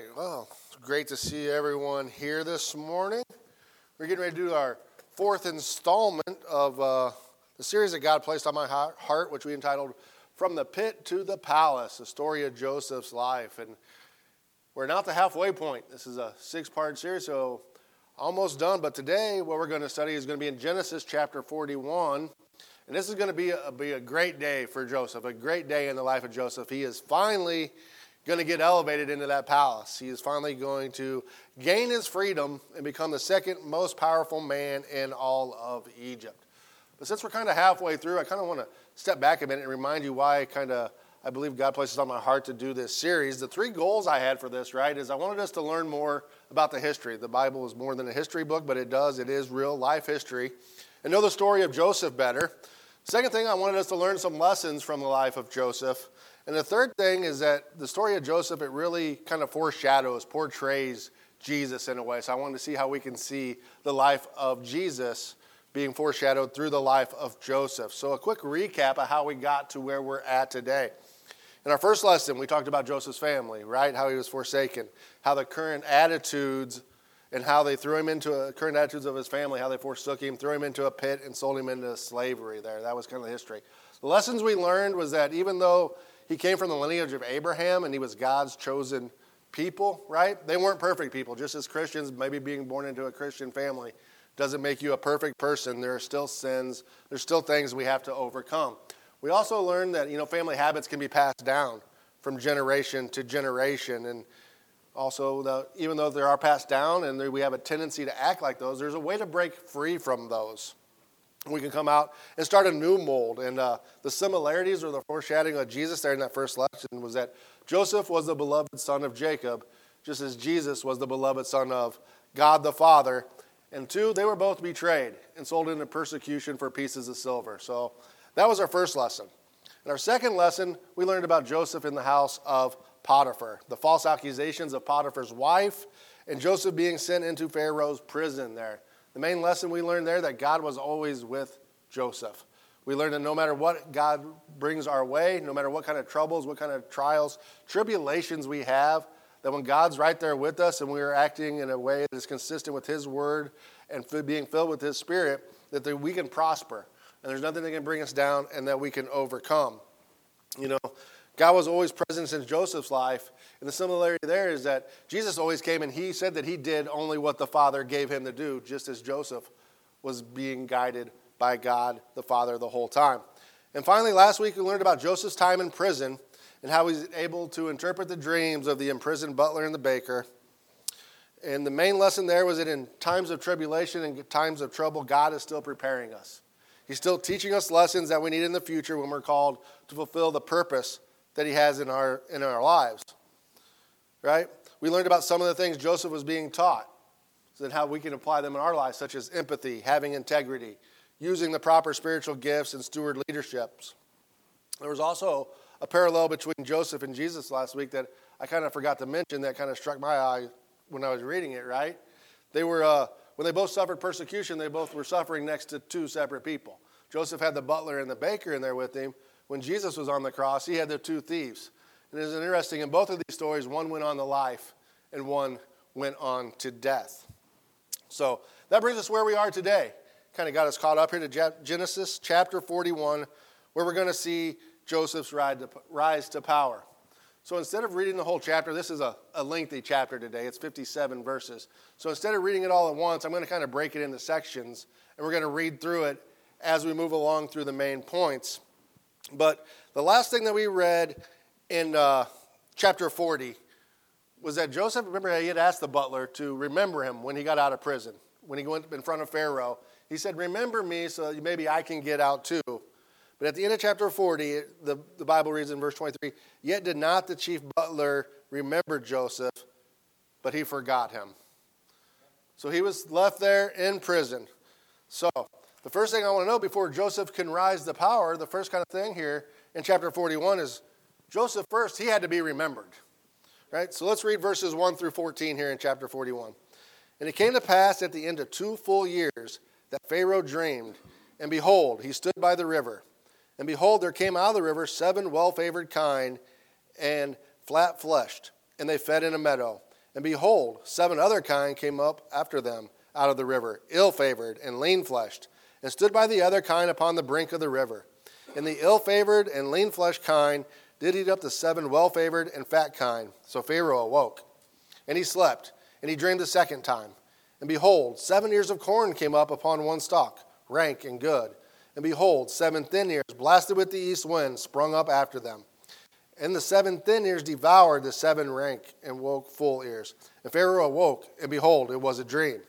right. Well, it's great to see everyone here this morning. We're getting ready to do our fourth installment of uh, the series that God placed on my heart, which we entitled From the Pit to the Palace, the story of Joseph's life. And we're now at the halfway point. This is a six part series, so almost done. But today, what we're going to study is going to be in Genesis chapter 41. And this is going to be a, be a great day for Joseph, a great day in the life of Joseph. He is finally going to get elevated into that palace. He is finally going to gain his freedom and become the second most powerful man in all of Egypt. But since we're kind of halfway through, I kind of want to step back a minute and remind you why I kind of I believe God places on my heart to do this series. The three goals I had for this, right, is I wanted us to learn more about the history. The Bible is more than a history book, but it does, it is real life history. And know the story of Joseph better. Second thing, I wanted us to learn some lessons from the life of Joseph. And the third thing is that the story of Joseph, it really kind of foreshadows, portrays Jesus in a way. So I wanted to see how we can see the life of Jesus being foreshadowed through the life of Joseph. So a quick recap of how we got to where we're at today. In our first lesson, we talked about Joseph's family, right? How he was forsaken, how the current attitudes and how they threw him into current attitudes of his family, how they forsook him, threw him into a pit, and sold him into slavery there. That was kind of the history. The lessons we learned was that even though he came from the lineage of Abraham and he was God's chosen people, right? They weren't perfect people. Just as Christians, maybe being born into a Christian family doesn't make you a perfect person. There are still sins, there's still things we have to overcome. We also learned that, you know, family habits can be passed down from generation to generation. And also, the, even though they are passed down and we have a tendency to act like those, there's a way to break free from those we can come out and start a new mold. And uh, the similarities or the foreshadowing of Jesus there in that first lesson was that Joseph was the beloved son of Jacob, just as Jesus was the beloved son of God the Father. And two, they were both betrayed and sold into persecution for pieces of silver. So that was our first lesson. In our second lesson, we learned about Joseph in the house of Potiphar, the false accusations of Potiphar's wife, and Joseph being sent into Pharaoh's prison there. The main lesson we learned there that God was always with Joseph. We learned that no matter what God brings our way, no matter what kind of troubles, what kind of trials, tribulations we have, that when God's right there with us and we are acting in a way that is consistent with His word and being filled with His Spirit, that we can prosper. And there's nothing that can bring us down and that we can overcome. You know, God was always present in Joseph's life. And the similarity there is that Jesus always came and he said that he did only what the Father gave him to do, just as Joseph was being guided by God the Father the whole time. And finally, last week we learned about Joseph's time in prison and how he's able to interpret the dreams of the imprisoned butler and the baker. And the main lesson there was that in times of tribulation and times of trouble, God is still preparing us. He's still teaching us lessons that we need in the future when we're called to fulfill the purpose that he has in our, in our lives. Right? We learned about some of the things Joseph was being taught, then how we can apply them in our lives, such as empathy, having integrity, using the proper spiritual gifts, and steward leaderships. There was also a parallel between Joseph and Jesus last week that I kind of forgot to mention that kind of struck my eye when I was reading it, right? They were, uh, when they both suffered persecution, they both were suffering next to two separate people. Joseph had the butler and the baker in there with him, when Jesus was on the cross, he had the two thieves. And it's interesting, in both of these stories, one went on to life and one went on to death. So that brings us where we are today. Kind of got us caught up here to Genesis chapter 41, where we're going to see Joseph's rise to power. So instead of reading the whole chapter, this is a, a lengthy chapter today. It's 57 verses. So instead of reading it all at once, I'm going to kind of break it into sections, and we're going to read through it as we move along through the main points. But the last thing that we read in uh, chapter 40 was that Joseph, remember, he had asked the butler to remember him when he got out of prison, when he went in front of Pharaoh. He said, Remember me so maybe I can get out too. But at the end of chapter 40, the, the Bible reads in verse 23 Yet did not the chief butler remember Joseph, but he forgot him. So he was left there in prison. So the first thing I want to know before Joseph can rise to power, the first kind of thing here in chapter 41 is Joseph first, he had to be remembered. Right? So let's read verses 1 through 14 here in chapter 41. And it came to pass at the end of two full years that Pharaoh dreamed, and behold, he stood by the river. And behold, there came out of the river seven well favored kine and flat fleshed, and they fed in a meadow. And behold, seven other kine came up after them out of the river, ill favored and lean fleshed, and stood by the other kine upon the brink of the river. And the ill favored and lean fleshed kine did eat up the seven well favored and fat kine. So Pharaoh awoke. And he slept, and he dreamed a second time. And behold, seven ears of corn came up upon one stalk, rank and good. And behold, seven thin ears, blasted with the east wind, sprung up after them. And the seven thin ears devoured the seven rank and woke full ears. And Pharaoh awoke, and behold, it was a dream.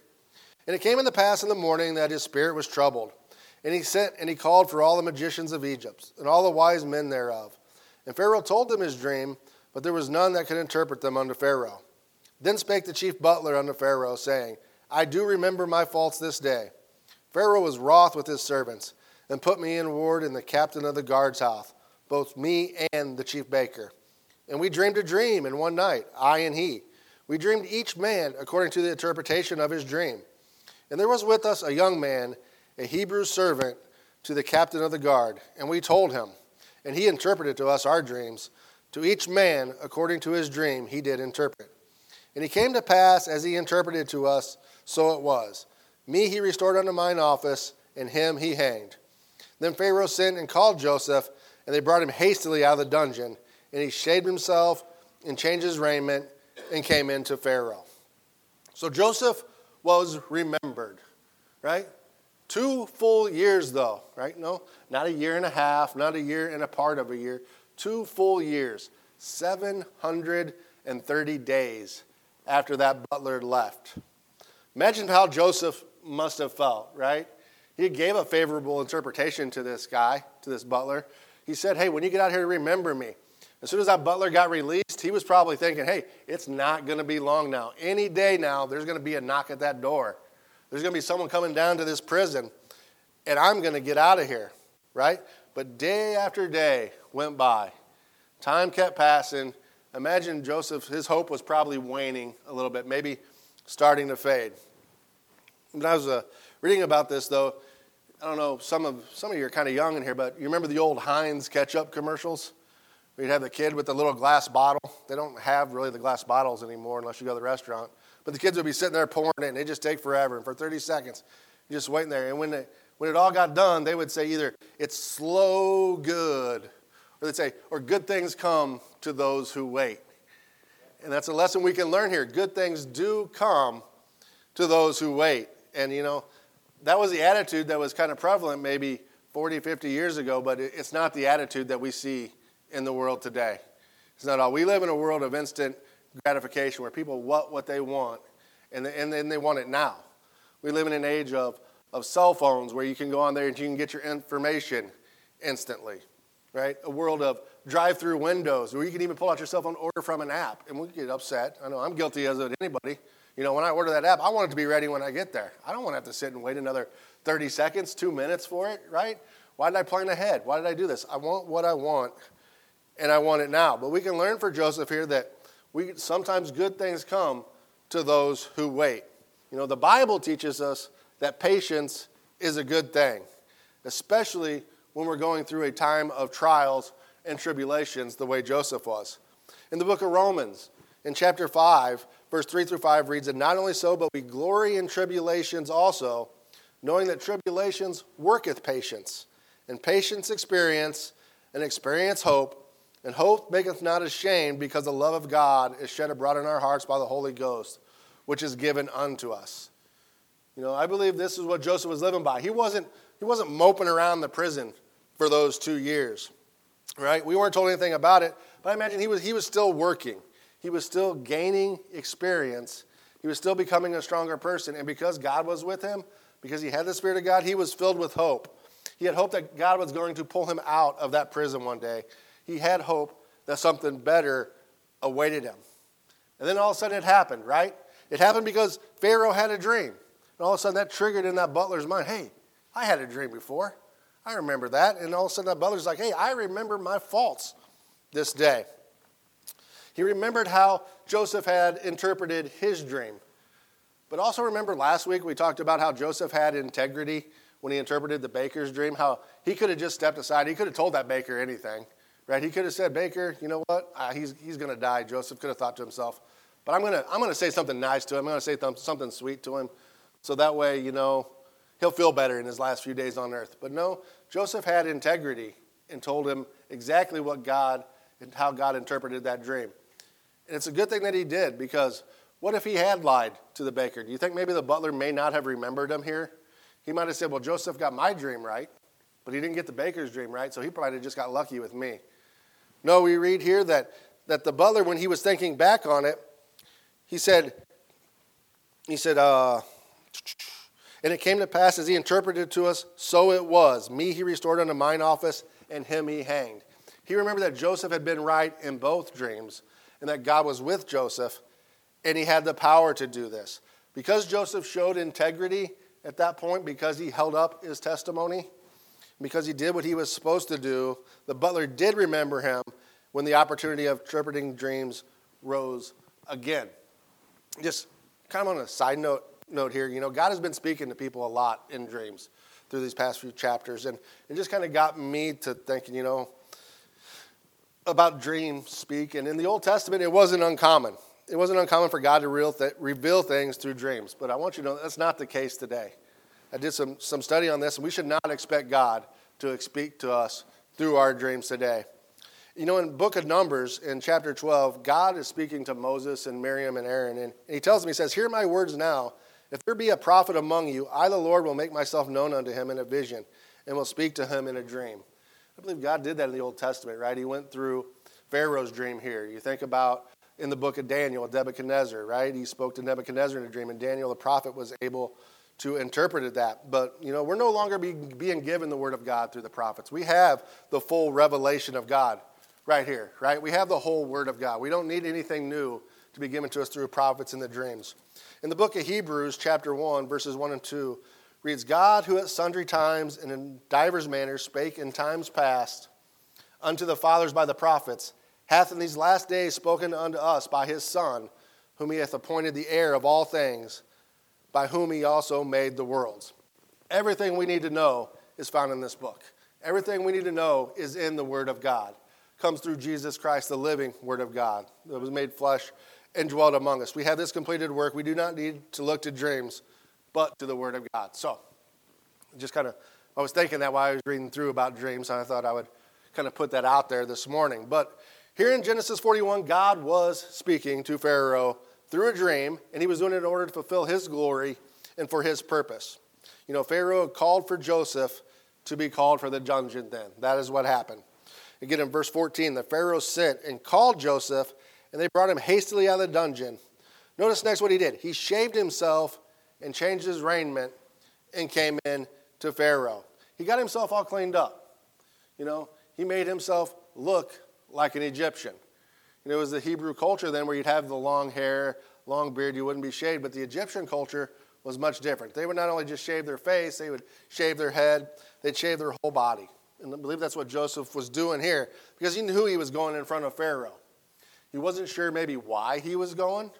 And it came in the pass in the morning that his spirit was troubled. And he sent and he called for all the magicians of Egypt and all the wise men thereof. And Pharaoh told them his dream, but there was none that could interpret them unto Pharaoh. Then spake the chief butler unto Pharaoh, saying, I do remember my faults this day. Pharaoh was wroth with his servants, and put me in ward in the captain of the guard's house both me and the chief baker. And we dreamed a dream in one night, I and he. We dreamed each man according to the interpretation of his dream. And there was with us a young man, a Hebrew servant to the captain of the guard. And we told him, and he interpreted to us our dreams. To each man, according to his dream, he did interpret. And it came to pass, as he interpreted to us, so it was. Me he restored unto mine office, and him he hanged. Then Pharaoh sent and called Joseph and they brought him hastily out of the dungeon. And he shaved himself and changed his raiment and came into Pharaoh. So Joseph was remembered, right? Two full years, though, right? No, not a year and a half, not a year and a part of a year. Two full years, 730 days after that butler left. Imagine how Joseph must have felt, right? He gave a favorable interpretation to this guy, to this butler. He said, Hey, when you get out here, remember me. As soon as that butler got released, he was probably thinking, Hey, it's not going to be long now. Any day now, there's going to be a knock at that door. There's going to be someone coming down to this prison, and I'm going to get out of here, right? But day after day went by. Time kept passing. Imagine Joseph, his hope was probably waning a little bit, maybe starting to fade. When I was uh, reading about this, though, I don't know, some of, some of you are kind of young in here, but you remember the old Heinz ketchup commercials? You'd have the kid with the little glass bottle. They don't have really the glass bottles anymore unless you go to the restaurant. But the kids would be sitting there pouring it, and they just take forever. And for 30 seconds, you're just waiting there. And when, when it all got done, they would say either, it's slow good, or they'd say, or good things come to those who wait. And that's a lesson we can learn here. Good things do come to those who wait. And, you know, that was the attitude that was kind of prevalent maybe 40, 50 years ago, but it's not the attitude that we see in the world today. It's not all. We live in a world of instant gratification where people want what they want and, and then they want it now. We live in an age of, of cell phones where you can go on there and you can get your information instantly, right? A world of drive through windows where you can even pull out your cell phone order from an app and we get upset. I know I'm guilty as of anybody. You know, when I order that app, I want it to be ready when I get there. I don't want to have to sit and wait another 30 seconds, two minutes for it, right? Why did I plan ahead? Why did I do this? I want what I want, and I want it now. But we can learn for Joseph here that we sometimes good things come to those who wait. You know, the Bible teaches us that patience is a good thing, especially when we're going through a time of trials and tribulations the way Joseph was. In the book of Romans, in chapter 5, verse 3 through 5 reads, And not only so, but we glory in tribulations also, knowing that tribulations worketh patience, and patience experience, and experience hope, and hope maketh not ashamed, because the love of God is shed abroad in our hearts by the Holy Ghost, which is given unto us. You know, I believe this is what Joseph was living by. He wasn't, he wasn't moping around the prison for those two years, right? We weren't told anything about it, but I imagine he was, he was still working. He was still gaining experience. He was still becoming a stronger person. And because God was with him, because he had the Spirit of God, he was filled with hope. He had hope that God was going to pull him out of that prison one day. He had hope that something better awaited him. And then all of a sudden it happened, right? It happened because Pharaoh had a dream. And all of a sudden that triggered in that butler's mind hey, I had a dream before. I remember that. And all of a sudden that butler's like, hey, I remember my faults this day. He remembered how Joseph had interpreted his dream. But also remember last week we talked about how Joseph had integrity when he interpreted the baker's dream, how he could have just stepped aside. He could have told that baker anything, right? He could have said, Baker, you know what? Uh, he's he's going to die. Joseph could have thought to himself, But I'm going to I'm going to say something nice to him. I'm going to say something sweet to him. So that way, you know, he'll feel better in his last few days on earth. But no, Joseph had integrity and told him exactly what God and how God interpreted that dream. And it's a good thing that he did because what if he had lied to the baker? Do you think maybe the butler may not have remembered him here? He might have said, Well, Joseph got my dream right, but he didn't get the baker's dream right, so he probably just got lucky with me. No, we read here that, that the butler, when he was thinking back on it, he said, he said, uh, and it came to pass as he interpreted to us, so it was. Me he restored unto mine office, and him he hanged. He remembered that Joseph had been right in both dreams, and that God was with Joseph, and he had the power to do this. Because Joseph showed integrity at that point, because he held up his testimony, because he did what he was supposed to do, the butler did remember him when the opportunity of interpreting dreams rose again. Just kind of on a side note, note here, you know, God has been speaking to people a lot in dreams through these past few chapters, and it just kind of got me to thinking, you know, about dream speak. And in the Old Testament, it wasn't uncommon. It wasn't uncommon for God to reveal things through dreams. But I want you to know that's not the case today. I did some, some study on this, and we should not expect God to speak to us through our dreams today. You know, in book of Numbers, in chapter 12, God is speaking to Moses and Miriam and Aaron, and he tells them, he says, Hear my words now. If there be a prophet among you, I, the Lord, will make myself known unto him in a vision, and will speak to him in a dream. I believe God did that in the Old Testament, right? He went through Pharaoh's dream here. You think about in the book of Daniel, Nebuchadnezzar, right? He spoke to Nebuchadnezzar in a dream, and Daniel, the prophet, was able to interpret that. But, you know, we're no longer be, being given the word of God through the prophets. We have the full revelation of God right here, right? We have the whole word of God. We don't need anything new to be given to us through prophets in the dreams. In the book of Hebrews, chapter 1, verses 1 and 2, reads God, who at sundry times and in divers manners spake in times past unto the fathers by the prophets, hath in these last days spoken unto us by his Son, whom he hath appointed the heir of all things, by whom he also made the worlds. Everything we need to know is found in this book. Everything we need to know is in the Word of God. Comes through Jesus Christ, the living Word of God, that was made flesh and dwelt among us. We have this completed work. We do not need to look to dreams, but to the Word of God. So, just kind of, I was thinking that while I was reading through about dreams, and I thought I would kind of put that out there this morning. But here in Genesis 41, God was speaking to Pharaoh through a dream, and he was doing it in order to fulfill his glory and for his purpose. You know, Pharaoh called for Joseph to be called for the dungeon then. That is what happened. Again, in verse 14, the Pharaoh sent and called Joseph, and they brought him hastily out of the dungeon. Notice next what he did. He shaved himself and changed his raiment and came in to Pharaoh. He got himself all cleaned up. You know, he made himself look like an Egyptian. Know, it was the Hebrew culture then where you'd have the long hair, long beard, you wouldn't be shaved, but the Egyptian culture was much different. They would not only just shave their face, they would shave their head, they'd shave their whole body. And I believe that's what Joseph was doing here because he knew he was going in front of Pharaoh. He wasn't sure maybe why he was going,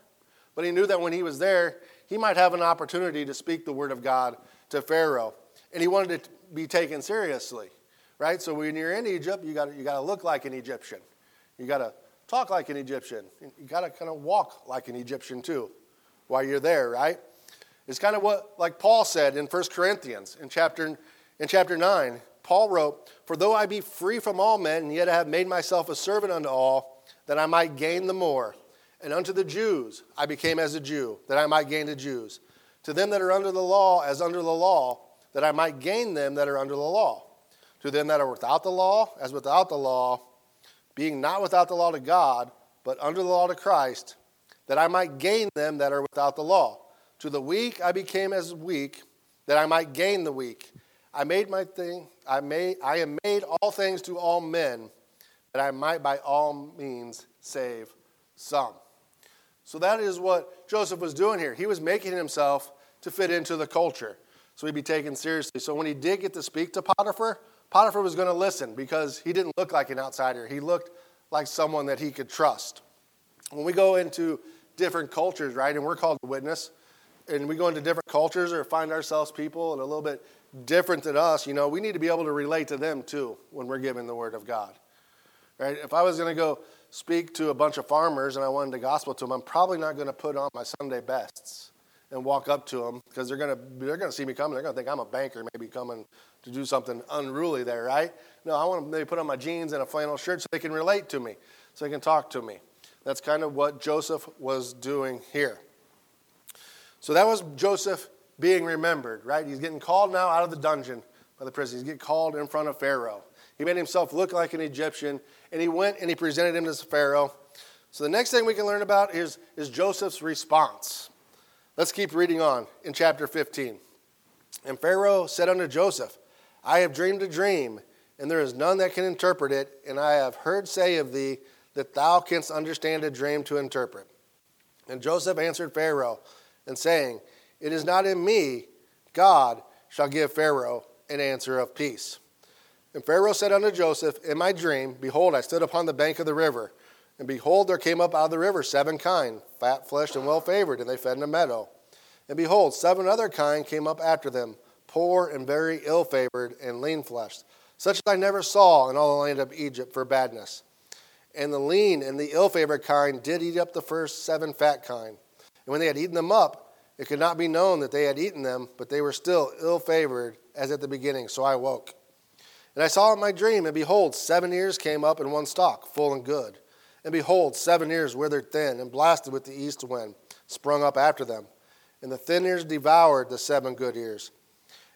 but he knew that when he was there, he might have an opportunity to speak the word of God to Pharaoh. And he wanted to be taken seriously, right? So when you're in Egypt, you got you got to look like an Egyptian. You got to talk like an Egyptian. You got to kind of walk like an Egyptian too while you're there, right? It's kind of what, like Paul said in 1 Corinthians in chapter, in chapter 9. Paul wrote, For though I be free from all men, and yet I have made myself a servant unto all, that I might gain the more. And unto the Jews I became as a Jew, that I might gain the Jews. To them that are under the law, as under the law, that I might gain them that are under the law. To them that are without the law, as without the law, being not without the law to God, but under the law to Christ, that I might gain them that are without the law. To the weak I became as weak, that I might gain the weak. I made my thing, I made I am made all things to all men, that I might by all means save some. So that is what Joseph was doing here. He was making himself to fit into the culture. So he'd be taken seriously. So when he did get to speak to Potiphar, Potiphar was going to listen because he didn't look like an outsider. He looked like someone that he could trust. When we go into different cultures, right, and we're called to witness, and we go into different cultures or find ourselves people and a little bit different than us, you know, we need to be able to relate to them too when we're giving the word of God. Right? If I was going to go speak to a bunch of farmers and I wanted to gospel to them, I'm probably not going to put on my Sunday bests and walk up to them because they're going to they're going to see me coming. They're going to think I'm a banker, maybe coming to do something unruly there, right? No, I want to maybe put on my jeans and a flannel shirt so they can relate to me, so they can talk to me. That's kind of what Joseph was doing here. So that was Joseph being remembered, right? He's getting called now out of the dungeon by the prison. He's getting called in front of Pharaoh. He made himself look like an Egyptian, and he went and he presented him to Pharaoh. So the next thing we can learn about is, is Joseph's response. Let's keep reading on in chapter 15. And Pharaoh said unto Joseph, I have dreamed a dream, and there is none that can interpret it, and I have heard say of thee that thou canst understand a dream to interpret. And Joseph answered Pharaoh, and saying, It is not in me, God shall give Pharaoh an answer of peace. And Pharaoh said unto Joseph, In my dream, behold, I stood upon the bank of the river, and behold, there came up out of the river seven kine, fat fleshed and well favored, and they fed in a meadow. And behold, seven other kine came up after them, poor and very ill favored and lean fleshed, such as I never saw in all the land of Egypt for badness. And the lean and the ill favored kine did eat up the first seven fat kine. And when they had eaten them up, it could not be known that they had eaten them, but they were still ill favored as at the beginning. So I woke. And I saw in my dream, and behold, seven ears came up in one stalk, full and good. And behold, seven ears withered thin, and blasted with the east wind, sprung up after them. And the thin ears devoured the seven good ears.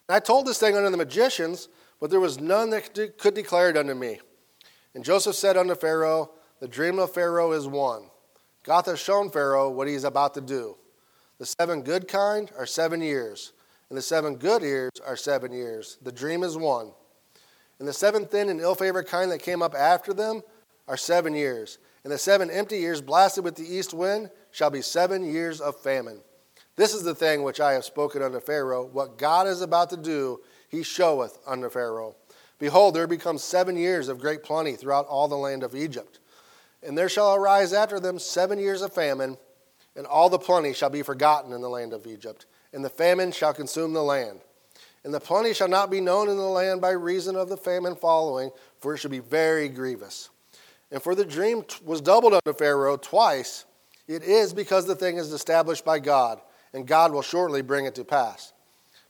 And I told this thing unto the magicians, but there was none that could declare it unto me. And Joseph said unto Pharaoh, The dream of Pharaoh is one. God has shown Pharaoh what he is about to do. The seven good kine are seven years, and the seven good ears are seven years. The dream is one. And the seven thin and ill favored kine that came up after them are seven years. And the seven empty years blasted with the east wind shall be seven years of famine. This is the thing which I have spoken unto Pharaoh. What God is about to do, he showeth unto Pharaoh. Behold, there become seven years of great plenty throughout all the land of Egypt. And there shall arise after them seven years of famine, and all the plenty shall be forgotten in the land of Egypt, and the famine shall consume the land. And the plenty shall not be known in the land by reason of the famine following, for it shall be very grievous. And for the dream was doubled unto Pharaoh twice, it is because the thing is established by God, and God will shortly bring it to pass.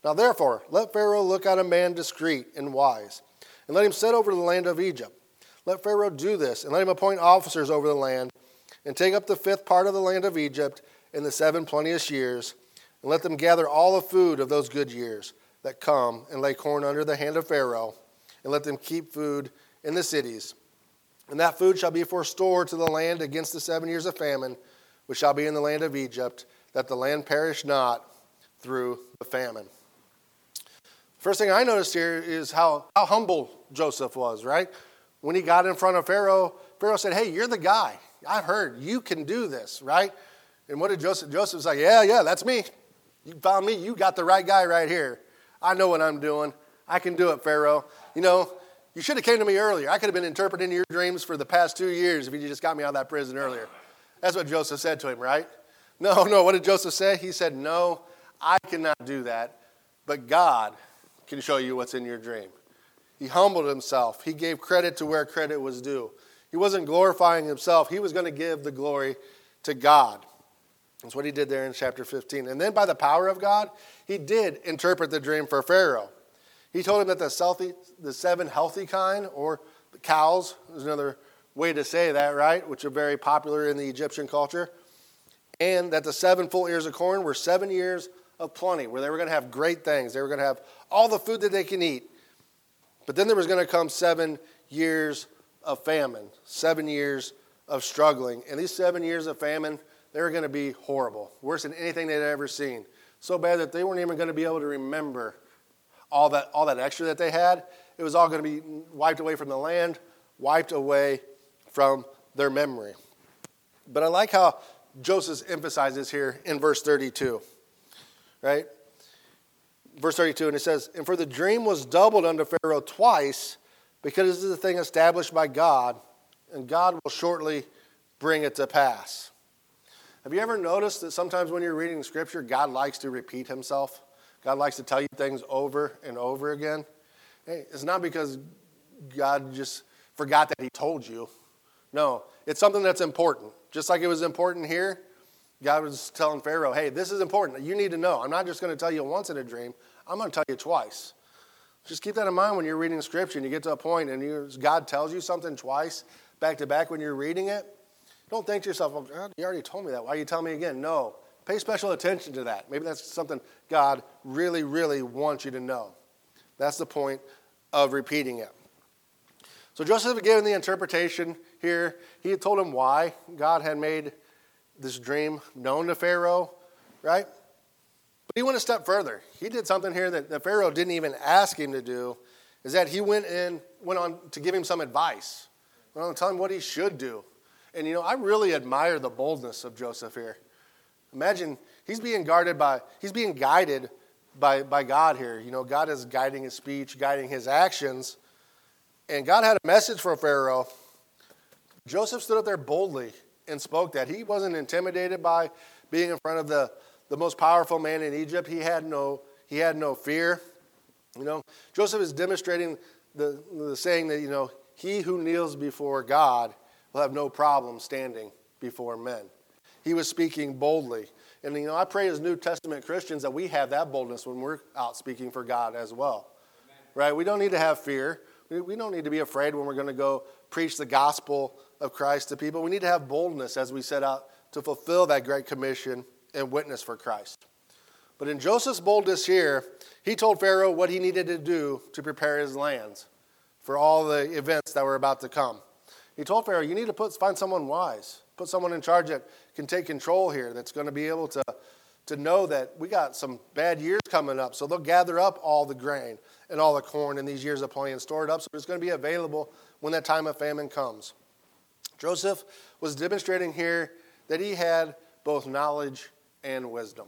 Now therefore, let Pharaoh look out a man discreet and wise, and let him set over the land of Egypt let Pharaoh do this, and let him appoint officers over the land, and take up the fifth part of the land of Egypt in the seven plenteous years, and let them gather all the food of those good years that come, and lay corn under the hand of Pharaoh, and let them keep food in the cities. And that food shall be for store to the land against the seven years of famine, which shall be in the land of Egypt, that the land perish not through the famine. First thing I noticed here is how, how humble Joseph was, right? when he got in front of Pharaoh, Pharaoh said, Hey, you're the guy. I've heard you can do this, right? And what did Joseph? Joseph was like, Yeah, yeah, that's me. You found me. You got the right guy right here. I know what I'm doing. I can do it, Pharaoh. You know, you should have came to me earlier. I could have been interpreting your dreams for the past two years if you just got me out of that prison earlier. That's what Joseph said to him, right? No, no. What did Joseph say? He said, No, I cannot do that, but God can show you what's in your dream. He humbled himself. He gave credit to where credit was due. He wasn't glorifying himself, he was going to give the glory to God. That's what he did there in chapter 15. And then, by the power of God, he did interpret the dream for Pharaoh. He told him that the, selfie, the seven healthy kine, or the cows, is another way to say that, right? Which are very popular in the Egyptian culture. And that the seven full ears of corn were seven years of plenty, where they were going to have great things. They were going to have all the food that they can eat. But then there was going to come seven years of famine, seven years of struggling. And these seven years of famine, they were going to be horrible, worse than anything they'd ever seen. So bad that they weren't even going to be able to remember all that, all that extra that they had. It was all going to be wiped away from the land, wiped away from their memory. But I like how Joseph emphasizes here in verse 32, right? verse 32, and it says, And for the dream was doubled unto Pharaoh twice, because this is a thing established by God, and God will shortly bring it to pass. Have you ever noticed that sometimes when you're reading scripture, God likes to repeat himself? God likes to tell you things over and over again? Hey, it's not because God just forgot that he told you. No, it's something that's important. Just like it was important here, God was telling Pharaoh, hey, this is important. You need to know. I'm not just going to tell you once in a dream, I'm going to tell you twice. Just keep that in mind when you're reading scripture and you get to a point and you, God tells you something twice, back to back when you're reading it. Don't think to yourself, oh, well, you already told me that. Why are you telling me again? No. Pay special attention to that. Maybe that's something God really, really wants you to know. That's the point of repeating it. So Joseph had given the interpretation here. He had told him why God had made this dream known to Pharaoh, right? But he went a step further. He did something here that, that Pharaoh didn't even ask him to do, is that he went in, went on to give him some advice. Went on to tell him what he should do. And you know, I really admire the boldness of Joseph here. Imagine he's being guarded by, he's being guided by, by God here. You know, God is guiding his speech, guiding his actions. And God had a message for Pharaoh. Joseph stood up there boldly and spoke that. He wasn't intimidated by being in front of the, the most powerful man in Egypt. He had no, he had no fear. You know, Joseph is demonstrating the, the saying that, you know, he who kneels before God will have no problem standing before men. He was speaking boldly. And, you know, I pray as New Testament Christians that we have that boldness when we're out speaking for God as well. Amen. Right? We don't need to have fear. We don't need to be afraid when we're going to go preach the gospel of Christ to people. We need to have boldness as we set out to fulfill that great commission and witness for Christ. But in Joseph's boldness here, he told Pharaoh what he needed to do to prepare his lands for all the events that were about to come. He told Pharaoh, You need to put, find someone wise, put someone in charge that can take control here, that's going to be able to, to know that we got some bad years coming up. So they'll gather up all the grain and all the corn in these years of plenty and store it up so it's going to be available when that time of famine comes. Joseph was demonstrating here that he had both knowledge and wisdom.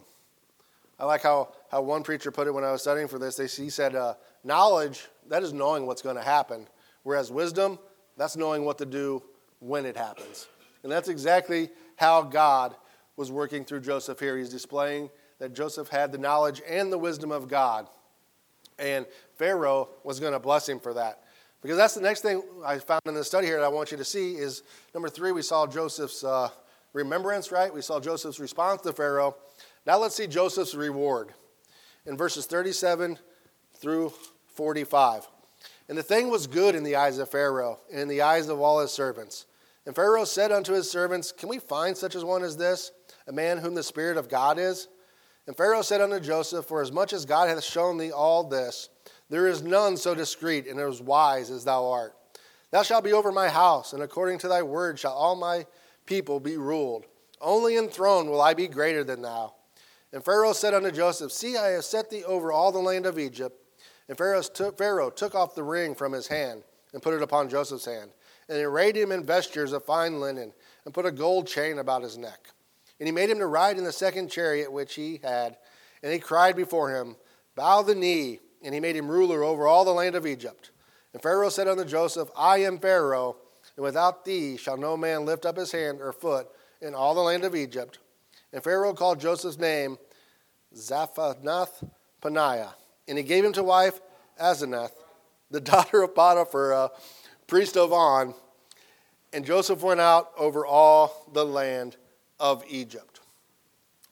I like how, how one preacher put it when I was studying for this. They, he said, uh, Knowledge, that is knowing what's going to happen, whereas wisdom, that's knowing what to do when it happens. And that's exactly how God was working through Joseph here. He's displaying that Joseph had the knowledge and the wisdom of God. And Pharaoh was going to bless him for that. Because that's the next thing I found in the study here that I want you to see is number three, we saw Joseph's uh, remembrance, right? We saw Joseph's response to Pharaoh. Now let's see Joseph's reward in verses 37 through 45. And the thing was good in the eyes of Pharaoh and in the eyes of all his servants. And Pharaoh said unto his servants, Can we find such as one as this, a man whom the Spirit of God is? And Pharaoh said unto Joseph, For as much as God hath shown thee all this, there is none so discreet and as wise as thou art. Thou shalt be over my house, and according to thy word shall all my people be ruled. Only in throne will I be greater than thou. And Pharaoh said unto Joseph, See, I have set thee over all the land of Egypt. And Pharaoh took, Pharaoh took off the ring from his hand and put it upon Joseph's hand. And he arrayed him in vestures of fine linen and put a gold chain about his neck. And he made him to ride in the second chariot which he had. And he cried before him, Bow the knee and he made him ruler over all the land of Egypt. And Pharaoh said unto Joseph, I am Pharaoh, and without thee shall no man lift up his hand or foot in all the land of Egypt. And Pharaoh called Joseph's name Zaphanath Paneah, and he gave him to wife Asenath, the daughter of Potiphar, priest of On. And Joseph went out over all the land of Egypt.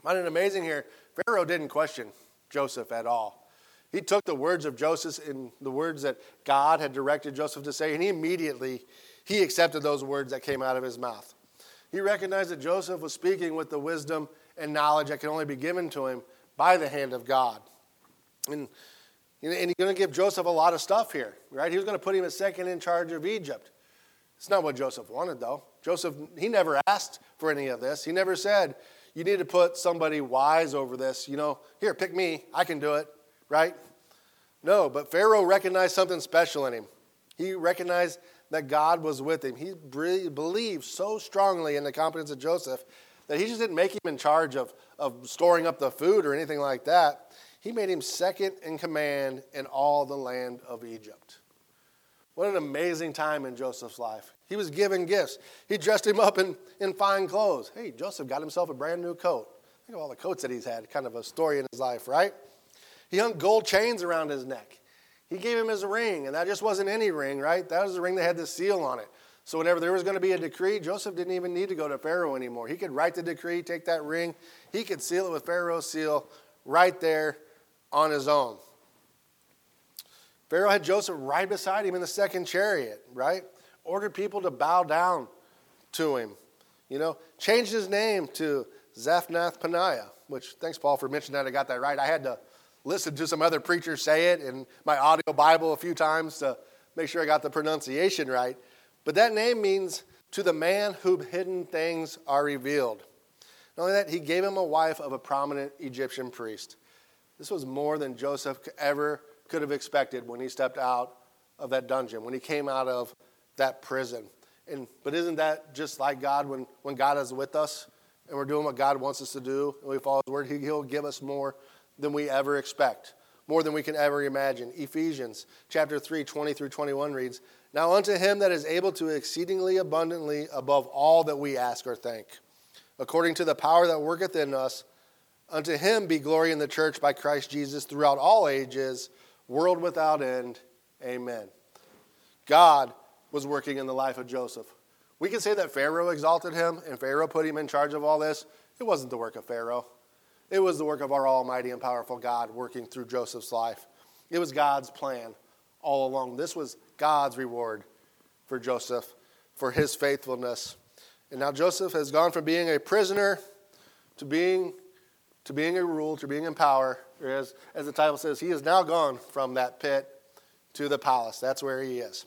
Find it amazing here. Pharaoh didn't question Joseph at all. He took the words of Joseph and the words that God had directed Joseph to say, and he immediately he accepted those words that came out of his mouth. He recognized that Joseph was speaking with the wisdom and knowledge that can only be given to him by the hand of God. And, and he's going to give Joseph a lot of stuff here, right? He was going to put him as second in charge of Egypt. It's not what Joseph wanted, though. Joseph, he never asked for any of this. He never said, You need to put somebody wise over this. You know, here, pick me. I can do it right? No, but Pharaoh recognized something special in him. He recognized that God was with him. He believed so strongly in the competence of Joseph that he just didn't make him in charge of, of storing up the food or anything like that. He made him second in command in all the land of Egypt. What an amazing time in Joseph's life. He was given gifts. He dressed him up in, in fine clothes. Hey, Joseph got himself a brand new coat. Think of all the coats that he's had, kind of a story in his life, right? He hung gold chains around his neck. He gave him his ring, and that just wasn't any ring, right? That was the ring that had the seal on it. So, whenever there was going to be a decree, Joseph didn't even need to go to Pharaoh anymore. He could write the decree, take that ring, he could seal it with Pharaoh's seal right there on his own. Pharaoh had Joseph right beside him in the second chariot, right? Ordered people to bow down to him. You know, changed his name to Zaphnath Paneah, which, thanks, Paul, for mentioning that I got that right. I had to listen to some other preachers say it in my audio Bible a few times to make sure I got the pronunciation right. But that name means to the man whom hidden things are revealed. Not only that, he gave him a wife of a prominent Egyptian priest. This was more than Joseph ever could have expected when he stepped out of that dungeon, when he came out of that prison. And, but isn't that just like God when, when God is with us and we're doing what God wants us to do and we follow His word? He, he'll give us more than we ever expect, more than we can ever imagine. Ephesians chapter 3, 20 through 21 reads, Now unto him that is able to exceedingly abundantly above all that we ask or think, according to the power that worketh in us, unto him be glory in the church by Christ Jesus throughout all ages, world without end. Amen. God was working in the life of Joseph. We can say that Pharaoh exalted him and Pharaoh put him in charge of all this. It wasn't the work of Pharaoh. It was the work of our almighty and powerful God working through Joseph's life. It was God's plan all along. This was God's reward for Joseph for his faithfulness. And now Joseph has gone from being a prisoner to being to being a rule, to being in power. As, as the title says, he has now gone from that pit to the palace. That's where he is.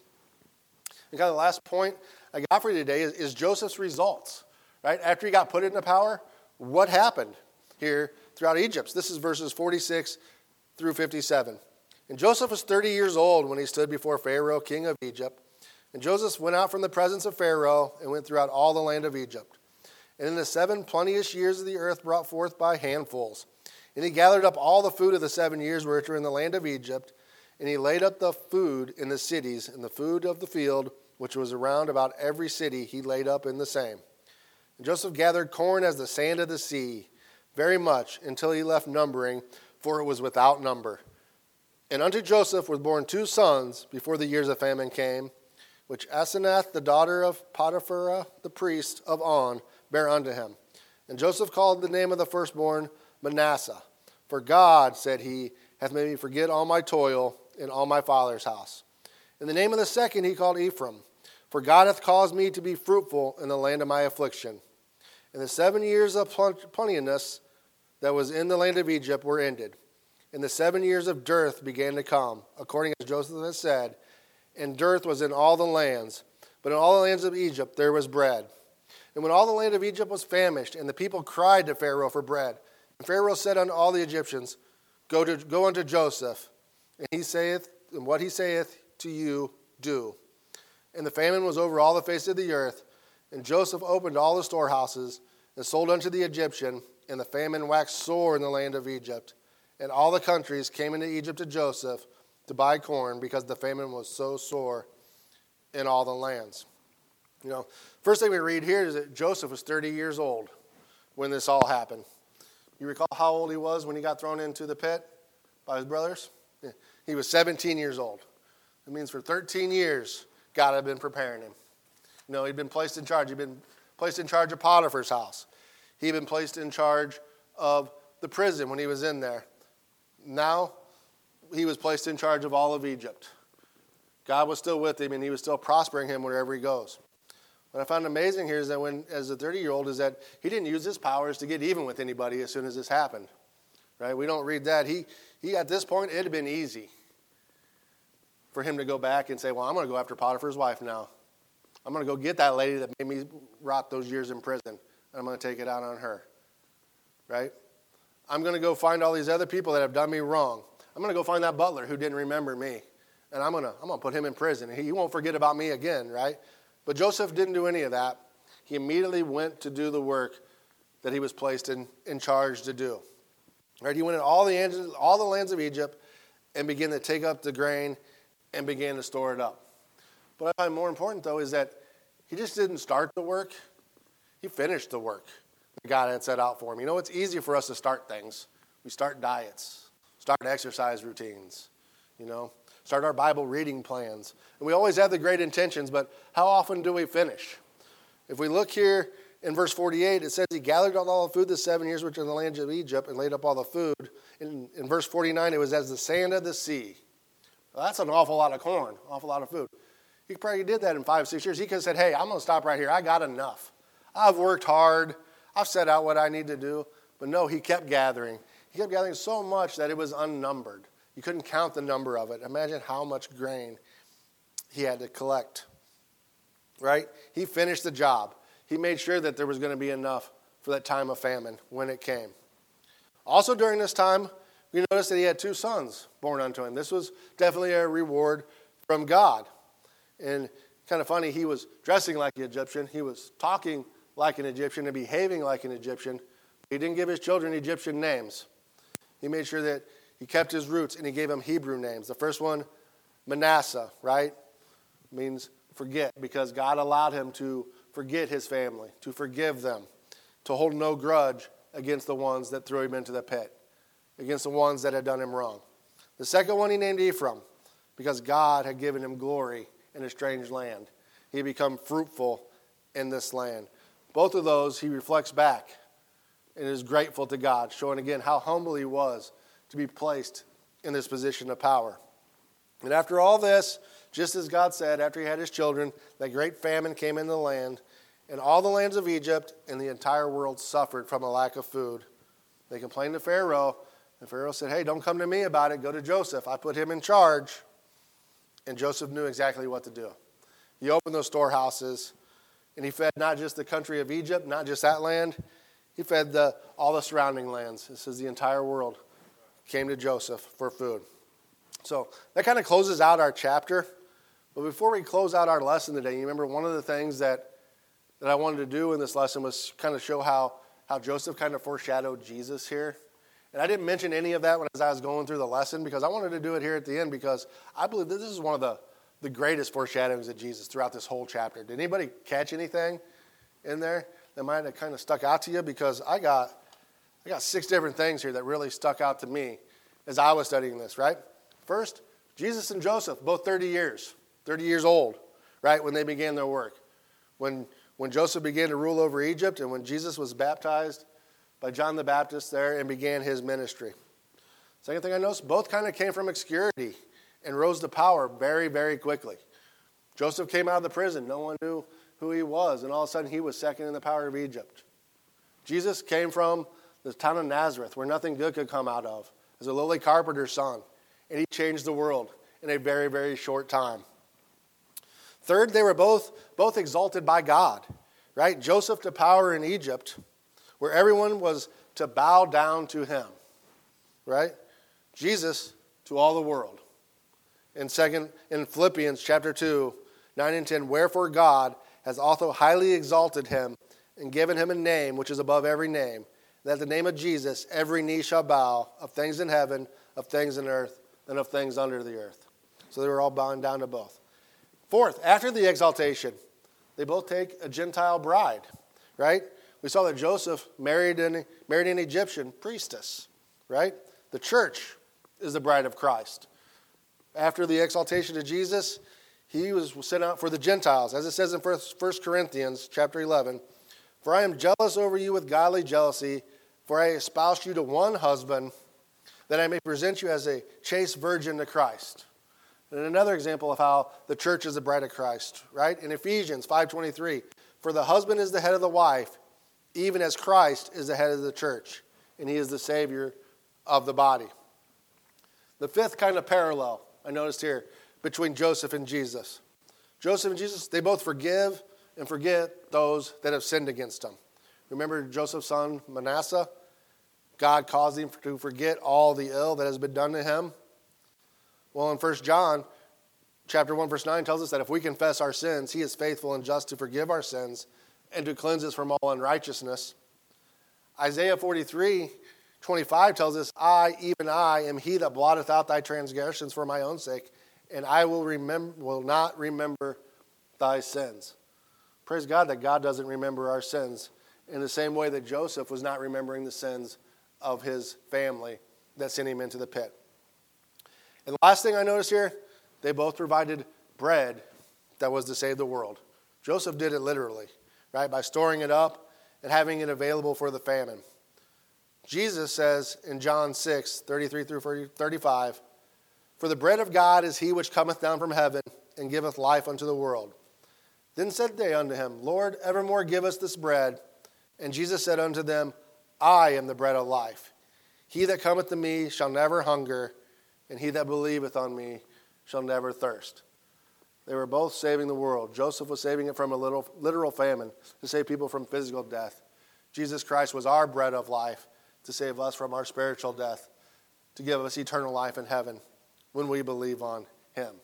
And kind of the last point I got for you today is, is Joseph's results. Right? After he got put into power, what happened? here throughout Egypt. This is verses 46 through 57. And Joseph was 30 years old when he stood before Pharaoh, king of Egypt. And Joseph went out from the presence of Pharaoh and went throughout all the land of Egypt. And in the seven plenteous years of the earth brought forth by handfuls. And he gathered up all the food of the seven years which were in the land of Egypt. And he laid up the food in the cities, and the food of the field, which was around about every city, he laid up in the same. And Joseph gathered corn as the sand of the sea very much until he left numbering, for it was without number. And unto Joseph were born two sons before the years of famine came, which Asenath, the daughter of Potiphera, the priest of On, bare unto him. And Joseph called the name of the firstborn Manasseh. For God, said he, hath made me forget all my toil in all my father's house. And the name of the second he called Ephraim. For God hath caused me to be fruitful in the land of my affliction. And the seven years of plenteousness that was in the land of Egypt were ended. And the seven years of dearth began to come, according as Joseph had said. And dearth was in all the lands, but in all the lands of Egypt there was bread. And when all the land of Egypt was famished, and the people cried to Pharaoh for bread, and Pharaoh said unto all the Egyptians, Go, to, go unto Joseph, and he saith, and what he saith to you, do. And the famine was over all the face of the earth, and Joseph opened all the storehouses, and sold unto the Egyptian, and the famine waxed sore in the land of Egypt. And all the countries came into Egypt to Joseph to buy corn because the famine was so sore in all the lands. You know, first thing we read here is that Joseph was 30 years old when this all happened. You recall how old he was when he got thrown into the pit by his brothers? Yeah. He was 17 years old. It means for 13 years, God had been preparing him. You know, he'd been placed in charge. He'd been placed in charge of Potiphar's house. He'd been placed in charge of the prison when he was in there. Now he was placed in charge of all of Egypt. God was still with him and he was still prospering him wherever he goes. What I found amazing here is that when, as a 30 year old, is that he didn't use his powers to get even with anybody as soon as this happened. Right? We don't read that. He, he at this point, it had been easy for him to go back and say, Well, I'm going to go after Potiphar's wife now. I'm going to go get that lady that made me rot those years in prison. And I'm going to take it out on her. Right? I'm going to go find all these other people that have done me wrong. I'm going to go find that butler who didn't remember me. And I'm going to, I'm going to put him in prison. He won't forget about me again, right? But Joseph didn't do any of that. He immediately went to do the work that he was placed in, in charge to do. Right? He went in all the, all the lands of Egypt and began to take up the grain and began to store it up. What I find more important, though, is that he just didn't start the work, he finished the work that God had set out for him. You know, it's easy for us to start things. We start diets, start exercise routines, you know, start our Bible reading plans. And we always have the great intentions, but how often do we finish? If we look here in verse 48, it says he gathered all the food the seven years which in the land of Egypt and laid up all the food. In, in verse 49, it was as the sand of the sea. Well, that's an awful lot of corn, awful lot of food. He probably did that in five, six years. He could have said, Hey, I'm going to stop right here. I got enough. I've worked hard. I've set out what I need to do. But no, he kept gathering. He kept gathering so much that it was unnumbered. You couldn't count the number of it. Imagine how much grain he had to collect. Right? He finished the job. He made sure that there was going to be enough for that time of famine when it came. Also, during this time, we notice that he had two sons born unto him. This was definitely a reward from God. And kind of funny, he was dressing like an Egyptian, he was talking like an Egyptian and behaving like an Egyptian. He didn't give his children Egyptian names. He made sure that he kept his roots and he gave them Hebrew names. The first one, Manasseh, right? Means forget because God allowed him to forget his family, to forgive them, to hold no grudge against the ones that threw him into the pit, against the ones that had done him wrong. The second one he named Ephraim because God had given him glory in a strange land. He had become fruitful in this land. Both of those he reflects back and is grateful to God, showing again how humble he was to be placed in this position of power. And after all this, just as God said, after he had his children, that great famine came into the land, and all the lands of Egypt and the entire world suffered from a lack of food. They complained to Pharaoh, and Pharaoh said, Hey, don't come to me about it. Go to Joseph. I put him in charge. And Joseph knew exactly what to do. He opened those storehouses, and he fed not just the country of Egypt, not just that land, he fed the, all the surrounding lands. This is the entire world came to Joseph for food. So that kind of closes out our chapter. But before we close out our lesson today, you remember one of the things that, that I wanted to do in this lesson was kind of show how, how Joseph kind of foreshadowed Jesus here. And I didn't mention any of that when as I was going through the lesson because I wanted to do it here at the end because I believe that this is one of the, the greatest foreshadowings of Jesus throughout this whole chapter. Did anybody catch anything in there that might have kind of stuck out to you? Because I got I got six different things here that really stuck out to me as I was studying this, right? First, Jesus and Joseph, both 30 years, 30 years old, right, when they began their work. When, when Joseph began to rule over Egypt and when Jesus was baptized by John the Baptist there and began his ministry. Second thing I noticed, both kind of came from obscurity and rose to power very, very quickly. Joseph came out of the prison. No one knew who he was, and all of a sudden he was second in the power of Egypt. Jesus came from the town of Nazareth, where nothing good could come out of, as a lowly carpenter's son, and he changed the world in a very, very short time. Third, they were both, both exalted by God, right? Joseph to power in Egypt, where everyone was to bow down to him, right? Jesus to all the world. In second, in Philippians chapter 2, 9 and 10, wherefore God has also highly exalted him and given him a name which is above every name, that at the name of Jesus every knee shall bow of things in heaven, of things in earth, and of things under the earth. So they were all bowing down to both. Fourth, after the exaltation, they both take a Gentile bride, right? We saw that Joseph married an, married an Egyptian priestess, right? The church is the bride of Christ. After the exaltation of Jesus, he was sent out for the Gentiles, as it says in 1 Corinthians chapter 11. For I am jealous over you with godly jealousy, for I espouse you to one husband, that I may present you as a chaste virgin to Christ. And another example of how the church is the bride of Christ, right? In Ephesians 5:23, for the husband is the head of the wife, even as Christ is the head of the church, and he is the savior of the body. The fifth kind of parallel I noticed here between Joseph and Jesus. Joseph and Jesus, they both forgive and forget those that have sinned against them. Remember Joseph's son Manasseh? God caused him to forget all the ill that has been done to him. Well, in 1 John chapter 1 verse 9 tells us that if we confess our sins, he is faithful and just to forgive our sins and to cleanse us from all unrighteousness. Isaiah 43 25 tells us, I, even I, am he that blotteth out thy transgressions for my own sake, and I will, remember, will not remember thy sins. Praise God that God doesn't remember our sins in the same way that Joseph was not remembering the sins of his family that sent him into the pit. And the last thing I notice here they both provided bread that was to save the world. Joseph did it literally, right? By storing it up and having it available for the famine. Jesus says in John 6, 33 through 35, For the bread of God is he which cometh down from heaven and giveth life unto the world. Then said they unto him, Lord, evermore give us this bread. And Jesus said unto them, I am the bread of life. He that cometh to me shall never hunger, and he that believeth on me shall never thirst. They were both saving the world. Joseph was saving it from a little, literal famine to save people from physical death. Jesus Christ was our bread of life to save us from our spiritual death, to give us eternal life in heaven when we believe on him.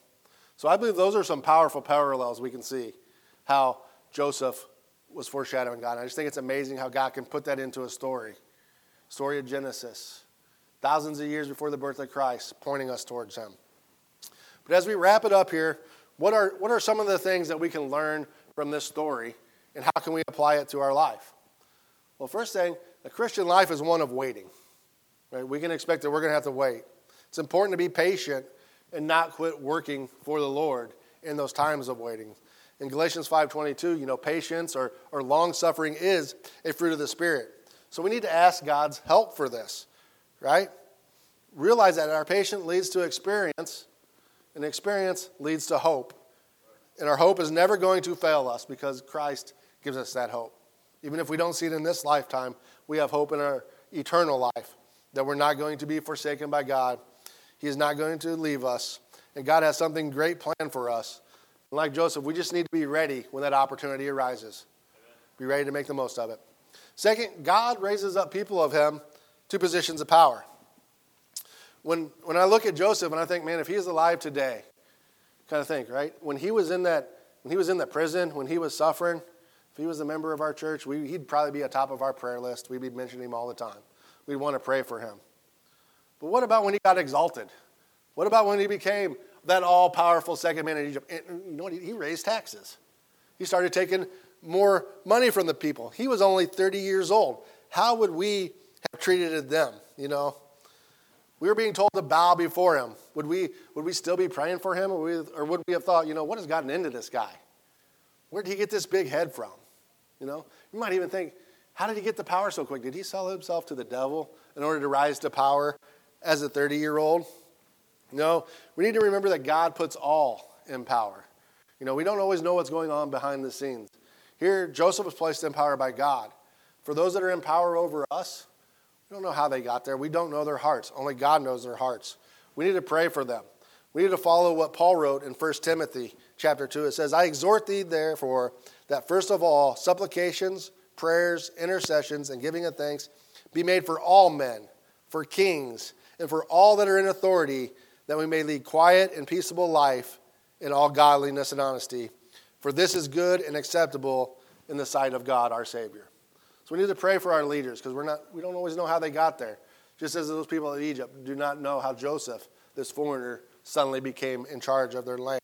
So I believe those are some powerful parallels we can see how Joseph was foreshadowing God. And I just think it's amazing how God can put that into a story. Story of Genesis, thousands of years before the birth of Christ, pointing us towards him. But as we wrap it up here, what are, what are some of the things that we can learn from this story and how can we apply it to our life? Well, first thing, a Christian life is one of waiting. Right? We can expect that we're going to have to wait. It's important to be patient and not quit working for the Lord in those times of waiting. In Galatians 5:22, you know, patience or, or long suffering is a fruit of the Spirit. So we need to ask God's help for this, right? Realize that our patience leads to experience, and experience leads to hope. And our hope is never going to fail us because Christ gives us that hope. Even if we don't see it in this lifetime, we have hope in our eternal life that we're not going to be forsaken by God. He is not going to leave us. And God has something great planned for us. Like Joseph, we just need to be ready when that opportunity arises. Be ready to make the most of it. Second, God raises up people of him to positions of power when, when I look at Joseph and I think, man, if he is alive today, kind of think, right? When he was in that, when he was in the prison, when he was suffering, if he was a member of our church, we, he'd probably be at top of our prayer list. We'd be mentioning him all the time. We'd want to pray for him. But what about when he got exalted? What about when he became that all powerful second man in Egypt? And you know what? He raised taxes. He started taking more money from the people. He was only 30 years old. How would we have treated them? You know, we were being told to bow before him. Would we, would we still be praying for him? Or, we, or would we have thought, you know, what has gotten into this guy? Where did he get this big head from? You know, you might even think, how did he get the power so quick? Did he sell himself to the devil in order to rise to power as a 30 year old? No, we need to remember that God puts all in power. You know, we don't always know what's going on behind the scenes. Here, Joseph was placed in power by God. For those that are in power over us, we don't know how they got there. We don't know their hearts. Only God knows their hearts. We need to pray for them. We need to follow what Paul wrote in 1 Timothy chapter 2. It says, I exhort thee, therefore, that first of all, supplications, prayers, intercessions, and giving of thanks be made for all men, for kings, and for all that are in authority, that we may lead quiet and peaceable life in all godliness and honesty. For this is good and acceptable in the sight of God our Savior. So we need to pray for our leaders because we're not, we don't always know how they got there. Just as those people in Egypt do not know how Joseph, this foreigner, suddenly became in charge of their land.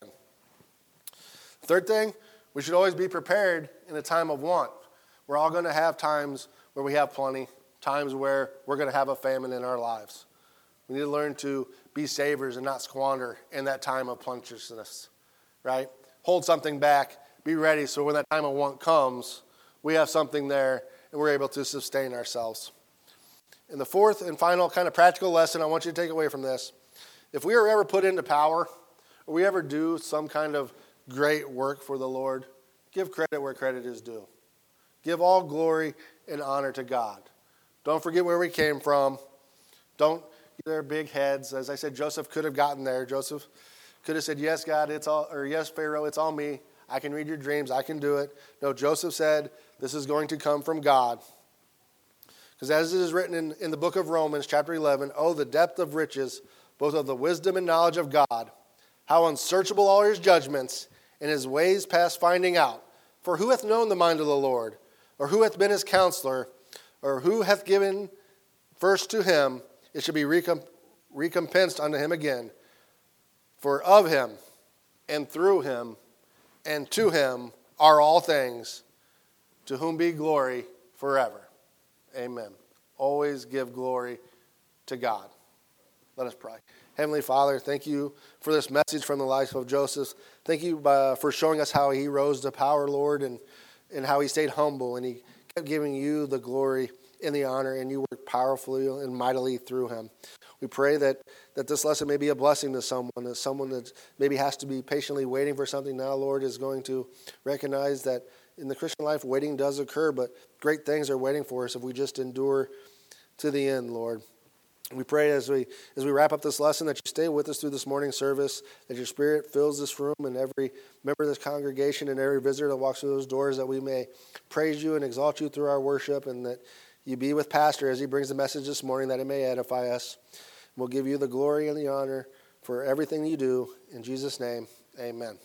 Third thing, we should always be prepared in a time of want. We're all going to have times where we have plenty, times where we're going to have a famine in our lives. We need to learn to be savers and not squander in that time of plenteousness, right? Hold something back, be ready so when that time of want comes, we have something there and we're able to sustain ourselves. And the fourth and final kind of practical lesson I want you to take away from this if we are ever put into power, or we ever do some kind of great work for the Lord, give credit where credit is due. Give all glory and honor to God. Don't forget where we came from. Don't their big heads. As I said, Joseph could have gotten there. Joseph could have said, Yes, God, it's all, or yes, Pharaoh, it's all me. I can read your dreams. I can do it. No, Joseph said, This is going to come from God. Because as it is written in, in the book of Romans, chapter 11, oh, the depth of riches, both of the wisdom and knowledge of God, how unsearchable are his judgments, and his ways past finding out. For who hath known the mind of the Lord? Or who hath been his counselor? Or who hath given first to him? It should be recompensed unto him again. For of him, and through him, and to him are all things, to whom be glory forever. Amen. Always give glory to God. Let us pray. Heavenly Father, thank you for this message from the life of Joseph. Thank you uh, for showing us how he rose to power, Lord, and, and how he stayed humble and he kept giving you the glory and the honor, and you work powerfully and mightily through him. We pray that, that this lesson may be a blessing to someone, that someone that maybe has to be patiently waiting for something now, Lord, is going to recognize that in the Christian life, waiting does occur, but great things are waiting for us if we just endure to the end, Lord. We pray as we as we wrap up this lesson that you stay with us through this morning service, that your spirit fills this room and every member of this congregation and every visitor that walks through those doors, that we may praise you and exalt you through our worship, and that you be with Pastor as he brings the message this morning, that it may edify us. We'll give you the glory and the honor for everything you do. In Jesus' name, amen.